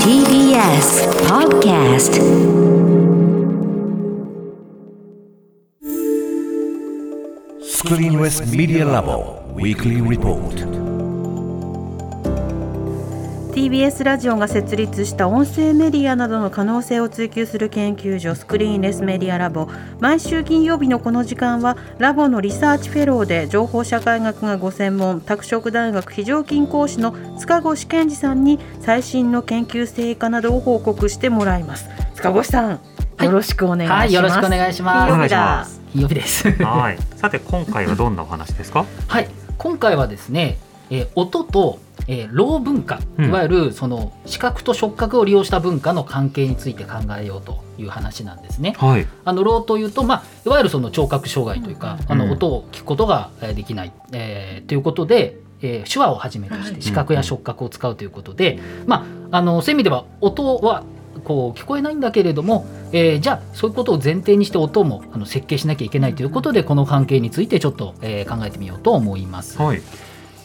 TBS Podcast. Screenless Media Lab Weekly Report. TBS ラジオが設立した音声メディアなどの可能性を追求する研究所 Screenless Media Lab。毎週金曜日のこの時間はラボのリサーチフェローで情報社会学がご専門拓殖大学非常勤講師の塚越健司さんに最新の研究成果などを報告してもらいます。塚越さん、よろしくお願いします、はいよろしくお願いします。金曜日だ。金曜日です。はい。さて今回はどんなお話ですか？はい、今回はですね、えー音と、えー、ろう文化、うんいわゆるその視覚と触覚を利用した文化の関係について考えようという話なんですね。はい。あのろうというと、まあ、いわゆるその聴覚障害というか、あうんの音を聞くことがえーできない、えーということで、えー手話をはじめとして視覚や触覚を使うということで、まあ、あのそういう意味では音はこう聞こえないんだけれども、えーじゃあそういうことを前提にして音もあの設計しなきゃいけないということでこの関係についてちょっと、えー考えてみようと思います。はい。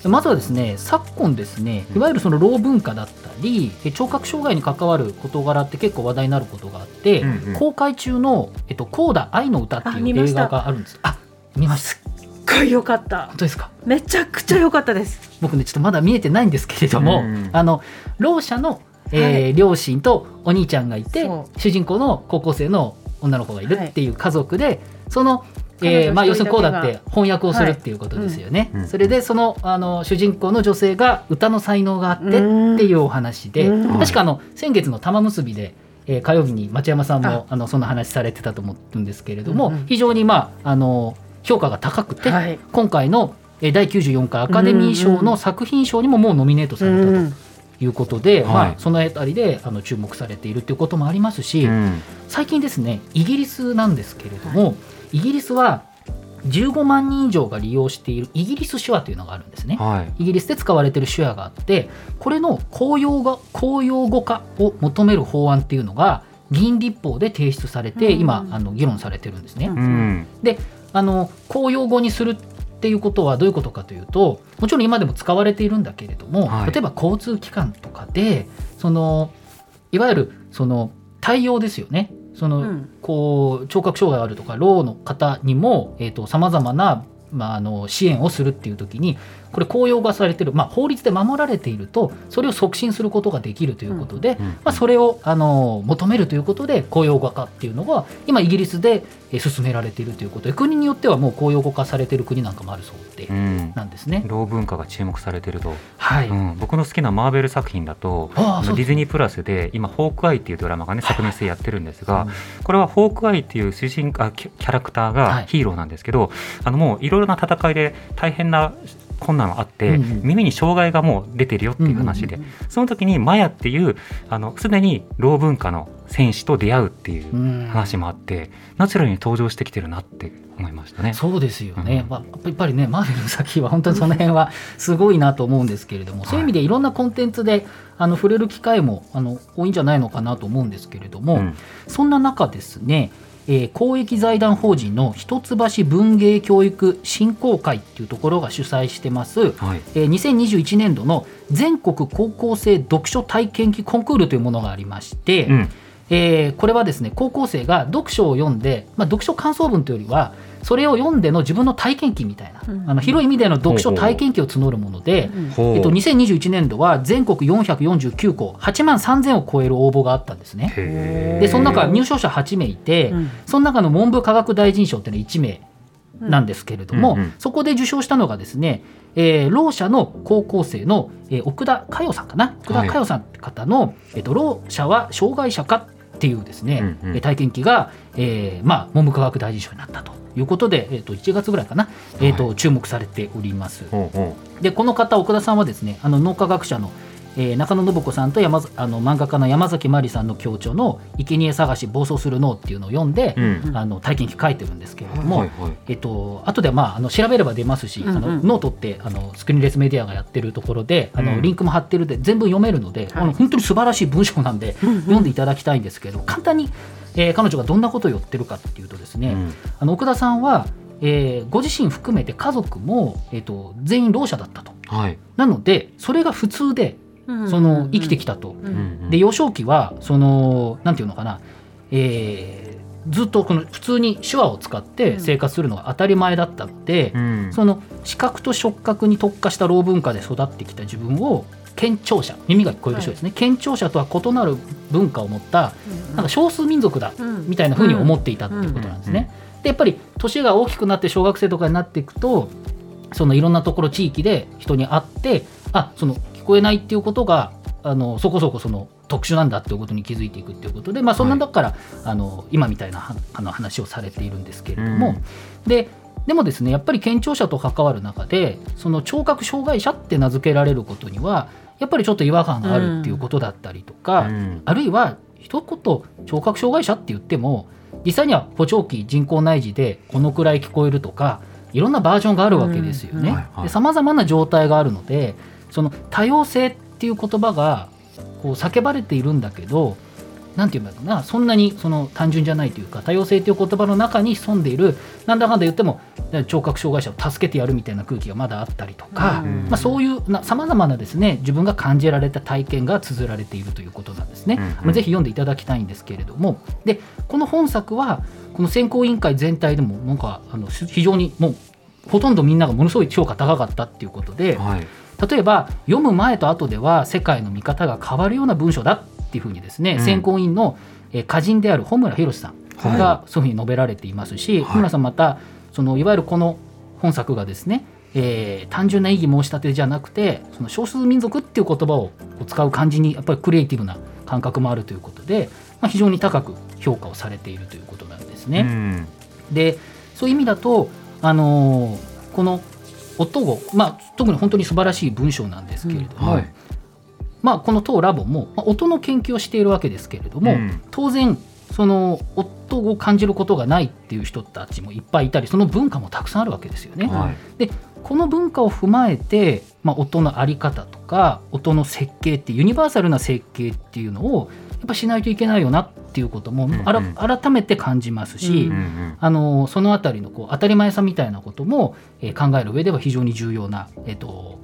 まずはですね昨今ですねいわゆるそのろう文化だったりえ聴覚障害に関わる事柄って結構話題になることがあって、うんうん。公開中の「えっと、コーダ愛の歌」ってあいう映画があるんです。あ見ました。すっごい良かった。本当ですか？めちゃくちゃ良かったです。僕ねちょっとまだ見えてないんですけれども、うんあのろう者の、えーはい。両親とお兄ちゃんがいてそ主人公の高校生の女の子がいるっていう家族で、その、彼女えーまあ、要するにこうだって翻訳をするっていうことですよね。うん。それでそのあの主人公の女性が歌の才能があってっていうお話で、うん。確かあの先月の玉結びで、えー火曜日に町山さんもあ。あのその話されてたと思うんですけれども、うんうん。非常にまああの評価が高くて、はい。今回のえー第94回アカデミー賞の作品賞にももうノミネートされたとうん。いうことで、はいまあ、そのあたりであの注目されているということもありますし、うん。最近ですねイギリスなんですけれども、イギリスは15万人以上が利用しているイギリス手話というのがあるんですね。はい。イギリスで使われている手話があってこれの公用語公用語化を求める法案っていうのが議員立法で提出されて、うん今あの議論されてるんですね。うん。であの公用語にするっていうことはどういうことかというともちろん今でも使われているんだけれども、はい例えば交通機関とかでそのいわゆるその対応ですよねその、うん。こう聴覚障害があるとかろうの方にもさまざまな、まあ、あの支援をするっていう時にこれ公用化されてる、まあ、法律で守られているとそれを促進することができるということで、うんまあ、それをあの求めるということで公用語化っていうのが今イギリスでえ進められているということで国によってはもう公用語化されている国なんかもあるそうで、うん。なんですね。老文化が注目されてると、はい、うん、僕の好きなマーベル作品だとあディズニープラスで今「ホークアイ」っていうドラマがね昨年生やってるんですが、これはホークアイっていう主人あキャラクターはい。がヒーローなんですけど、あのもういろいろな戦いで大変な困難があって、うんうん。耳に障害がもう出てるよっていう話で、うんうんその時にマヤっていうあのすでに老文化の戦士と出会うっていううん。話もあって、ナチュラルに登場してきてるなって思いましたね。そうですよね、うん。まあ、やっぱりねマーベルの作品は本当にその辺は すごいなと思うんですけれども、そういう意味でいろんなコンテンツであの触れる機会もあの多いんじゃないのかなと思うんですけれども、うん。そんな中ですね、えー公益財団法人の一橋文芸教育振興会っていうところが主催してます、はい。えー2021年度の全国高校生読書体験記コンクールというものがありまして、うんえーこれはですね高校生が読書を読んで、まあ、読書感想文というよりはそれを読んでの自分の体験記みたいな、うん。あの広い意味での読書体験記を募るもので、ほうえっと、2021年度は全国449校8万3000を超える応募があったんですね。でその中入賞者8名いて、うん。その中の文部科学大臣賞っていうのは1名なんですけれども、うんうんそこで受賞したのがですね、えー、ろう者の高校生の、えー奥田佳代さんかな。奥田佳代さんって方の、えっとろう者は障害者かっていうですね、うんうん。えー体験記が、えーまあ、文部科学大臣賞になったということで、えー、と1月ぐらいかな、えーと注目されております。ほうほでこの方奥田さんはですねあの脳科学者の、えー中野信子さんと山あの漫画家のヤマザキマリさんの共著の「生贄探し暴走する脳」っていうのを読んで、ううん。あの体験記書いてるんですけれども、はいはいえっと後でまああの調べれば出ますし、うんうん。あのノートってあの Screenless Media がやってるところであの、うんリンクも貼ってるんで全部読めるので、あの本当に素晴らしい文章なんで、読んでいただきたいんですけど簡単に、えー彼女がどんなことを言ってるかっていうとですね、うん。あの奥田さんは、えーご自身含めて家族も、えー、と全員ろう者だったと。はい。なのでそれが普通でうんその生きてきたと。うんで幼少期はそのなんていうのかな、えーずっとこの普通に手話を使って生活するのが当たり前だったので、うん。その視覚と触覚に特化したろう文化で育ってきた自分を健聴者耳が聞こえる人ですね、健聴者とは異なる文化を持ったなんか少数民族だうん。みたいな風に思っていたっていうことなんですね。でやっぱり年が大きくなって小学生とかになっていくとそのいろんなところ地域で人に会ってあその聞こえないっていうことがあのそこそこその特殊なんだっていうことに気づいていくっていうことで、まあ、そんなだから、あの今みたいなはあの話をされているんですけれども、ででもですねやっぱり健聴者と関わる中でその聴覚障害者って名付けられることにはやっぱりちょっと違和感があるっていうことだったりとか、うん。あるいは一言聴覚障害者って言っても実際には補聴器人工内耳でこのくらい聞こえるとかいろんなバージョンがあるわけですようん。ねはいはい。さまざまな状態があるのでその多様性っていう言葉がこう叫ばれているんだけどなんていうんだろうなそんなにその単純じゃないというか多様性という言葉の中に潜んでいるなんだかんだ言っても聴覚障害者を助けてやるみたいな空気がまだあったりとか、うんまあ、そういうさまざまなですね自分が感じられた体験が綴られているということなんですね。うんうん。まあぜひ読んでいただきたいんですけれども。でこの本作はこの選考委員会全体でもなんかあの非常にもうほとんどみんながものすごい評価高かったっていうことではい例えば読む前と後では世界の見方が変わるような文章だっていうふうにですね、うん。選考委員のえー歌人である穂村弘さんはい。がそういうふうに述べられていますし、穂村さんまたそのいわゆるこの本作がですね、えー単純な意義申し立てじゃなくてその少数民族っていう言葉を使う感じにやっぱりクリエイティブな感覚もあるということで、まあ、非常に高く評価をされているということなんですね。うん。でそういう意味だと、あのーこの音語、まあ、特に本当に素晴らしい文章なんですけれども、はい。まあ、この当ラボも、まあ、音の研究をしているわけですけれども、うん。当然その音を感じることがないっていう人たちもいっぱいいたりその文化もたくさんあるわけですよね。はい。でこの文化を踏まえて、まあ、音のあり方とか音の設計ってユニバーサルな設計っていうのをやっぱしないといけないよなっていうことも、んうん。あら改めて感じますし、うんうんうん。あのそのあたりのこう当たり前さみたいなことも、えー考える上では非常に重要な、えっと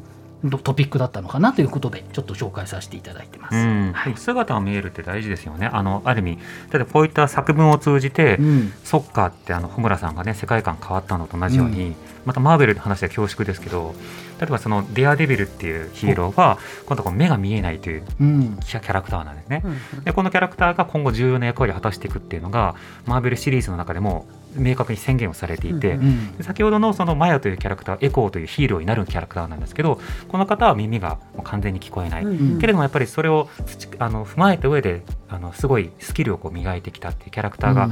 トトピックだったのかなということでちょっと紹介させていただいてます。うん。はい。姿が見えるって大事ですよね。あのある意味例えばこういった作文を通じて、うん。そっかってあの穂村さんがね世界観変わったのと同じように、またマーベルの話で恐縮ですけど例えばそのデアデビルっていうヒーローは今度目が見えないといううん。キャラクターなんですね。うんでこのキャラクターが今後重要な役割を果たしていくっていうのがマーベルシリーズの中でも明確に宣言をされていて、うんうん。で先ほどのそのマヤというキャラクターエコーというヒーローになるキャラクターなんですけどこの方は耳が完全に聞こえない、うんけれどもやっぱりそれを培あの踏まえた上であのすごいスキルをこう磨いてきたっていうキャラクターが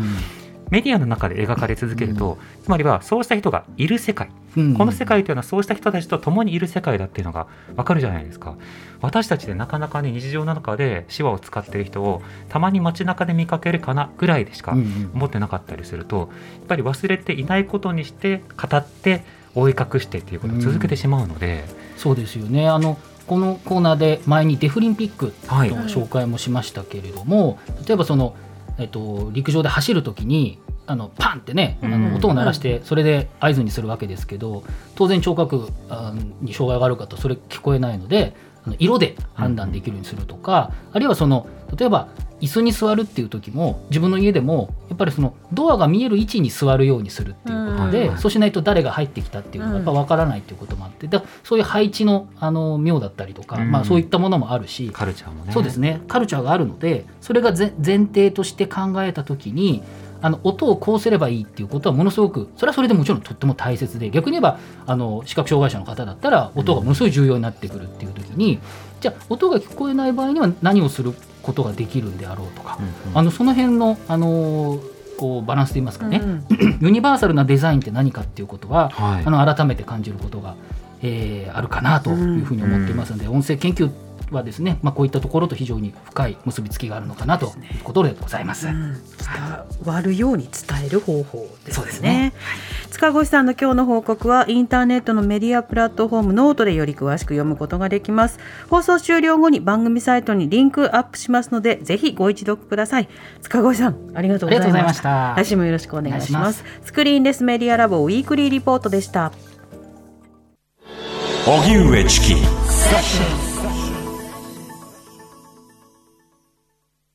メディアの中で描かれ続けると、つまりはそうした人がいる世界、うん。この世界というのはそうした人たちと共にいる世界だっていうのが分かるじゃないですか。私たちでなかなかね日常の中で手話を使っている人をたまに街中で見かけるかなぐらいでしかうんうん。思ってなかったりするとやっぱり忘れていないことにして語って覆い隠してっていうことを続けてしまうので、そうですよね。あのこのコーナーで前にデフリンピックはい。の紹介もしましたけれども、例えばその、えっと、陸上で走る時にあのパンってねあうん。の音を鳴らしてそれで合図にするわけですけど当然聴覚あに障害がある方それ聞こえないので色で判断できるようにするとか、あるいはその例えば椅子に座るっていう時も自分の家でもやっぱりそのドアが見える位置に座るようにするっていうことで、うん。そうしないと誰が入ってきたっていうのがやっぱ分からないっていうこともあってだそういう配置のあの妙だったりとか、うん。まあ、そういったものもあるし、カルチャーもね。そうですね。カルチャーがあるのでそれがぜ前提として考えた時にあの音をこうすればいいっていうことはものすごくそれはそれでもちろんとっても大切で逆に言えばあの視覚障害者の方だったら音がものすごい重要になってくるっていう時に、じゃあ音が聞こえない場合には何をすることができるんであろうとか、うんうん。あのその辺のあのこうバランスといいますかね、うん ユニバーサルなデザインって何かっていうことは、はい。あの改めて感じることが、えーあるかなというふうに思っていますので、音声研究はですね、まあ、こういったところと非常に深い結びつきがあるのかなということでございます。うん伝わるように伝える方法ですね。そうですね塚越さんの今日の報告はインターネットのメディアプラットフォームノートでより詳しく読むことができます。放送終了後に番組サイトにリンクアップしますので、ぜひご一読ください。塚越さん、ありがとうございました。来週もよろしくお願いします。 Screenless Media Lab Weekly Report でした。荻上チキ